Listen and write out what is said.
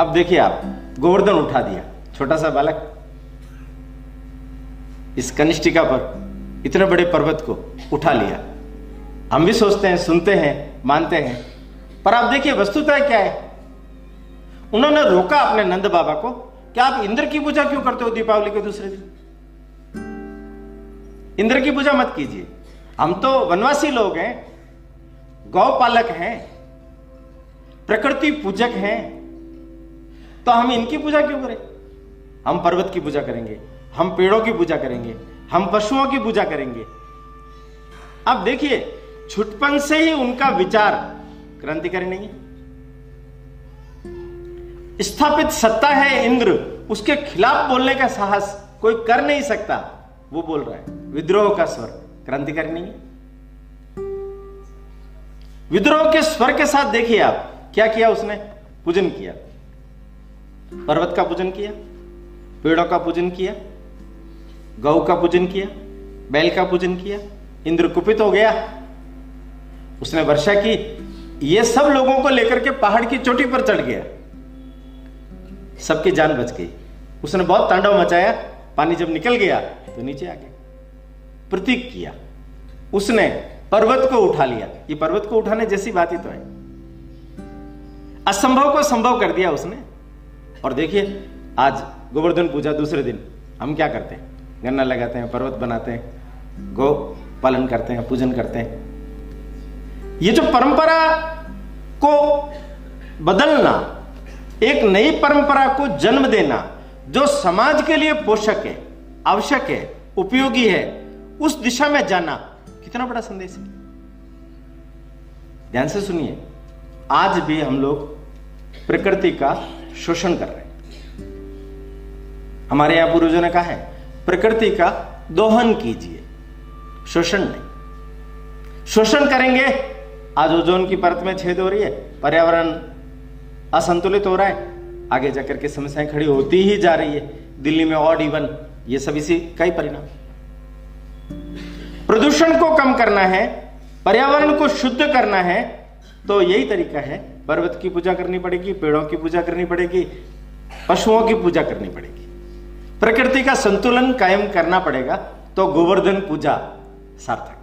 अब देखिए आप, गोवर्धन उठा दिया, छोटा सा बालक। इस कनिष्ठिका पर, इतने बड़े पर्वत को उठा लिया। हम भी सोचते हैं, सुनते हैं, मानते हैं। पर आप देखिए, वस्तुतः क्या है? उन्होंने रोका अपने नंद बाबा को, क्या आप इंद्र की पूजा क्यों करते हो दीपावली के दूसरे दिन? इंद्र की पूजा मत कीजिए। हम तो वनवासी लोग हैं, गौ पालक हैं, प्रकृति पूजक हैं तो हम इनकी पूजा क्यों करें? हम पर्वत की पूजा करेंगे, हम पेड़ों की पूजा करेंगे, हम पशुओं की पूजा करेंगे। अब देखिए, छुटपन से ही उनका विचार क्रांतिकारी नहीं है। स्थापित सत्ता है इंद्र, उसके खिलाफ बोलने का साहस कोई कर नहीं सकता, वो बोल रहा है। विद्रोह का स्वर क्रांतिकारी नहीं है। विद्रोह के स्वर के साथ देखिए आप, क्या किया उसने? पूजन किया। पर्वत का पूजन किया, पेड़ों का पूजन किया, गौ का पूजन किया, बैल का पूजन किया, इंद्र कुपित हो गया। उसने वर्षा की, ये सब लोगों को लेकर के पहाड़ की चोटी पर चढ़ गया। सबकी जान बच गई। उसने बहुत तांडव मचाया, पानी जब निकल गया तो नीचे आ गया। प्रतीक किया। उसने पर्वत को उठा लिया। ये पर्वत को उठाने जैसी बात ही तो है। असंभव को संभव कर दिया उसने। और देखिए, आज गोवर्धन पूजा दूसरे दिन। हम क्या करते हैं? गन्ना लगाते हैं, पर्वत बनाते हैं, गो पालन करते हैं, पूजन करते हैं। ये जो परंपरा को बदलना, एक नई परंपरा को जन्म देना, जो समाज के लिए पोषक है, आवश्यक है, उपयोगी है, उस दिशा में जाना, कितना बड़ा संदेश है। ध्यान से सुनिए, आज भी हम लोग प्रकृति का शोषण कर रहे हैं। हमारे यहाँ पूर्वजों ने कहा है, प्रकृति का दोहन कीजिए। शोषण नहीं। शोषण करेंगे, आज ओजोन की परत में छेद हो रही है, पर्यावरण असंतुलित हो रहा है, आगे जाकर के समस्याएँ खड़ी होती ही जा रही है। दिल्ली में ऑड इवन, ये सब इसी का ही परिणाम। प्रदूषण को कम करना है, पर्यावरण को शुद्ध करना है तो यही तरीका है। पर्वत की पूजा करनी पड़ेगी, पेड़ों की पूजा करनी पड़ेगी, पशुओं की पूजा करनी पड़ेगी। प्रकृति का संतुलन कायम करना पड़ेगा तो गोवर्धन पूजा सार्थक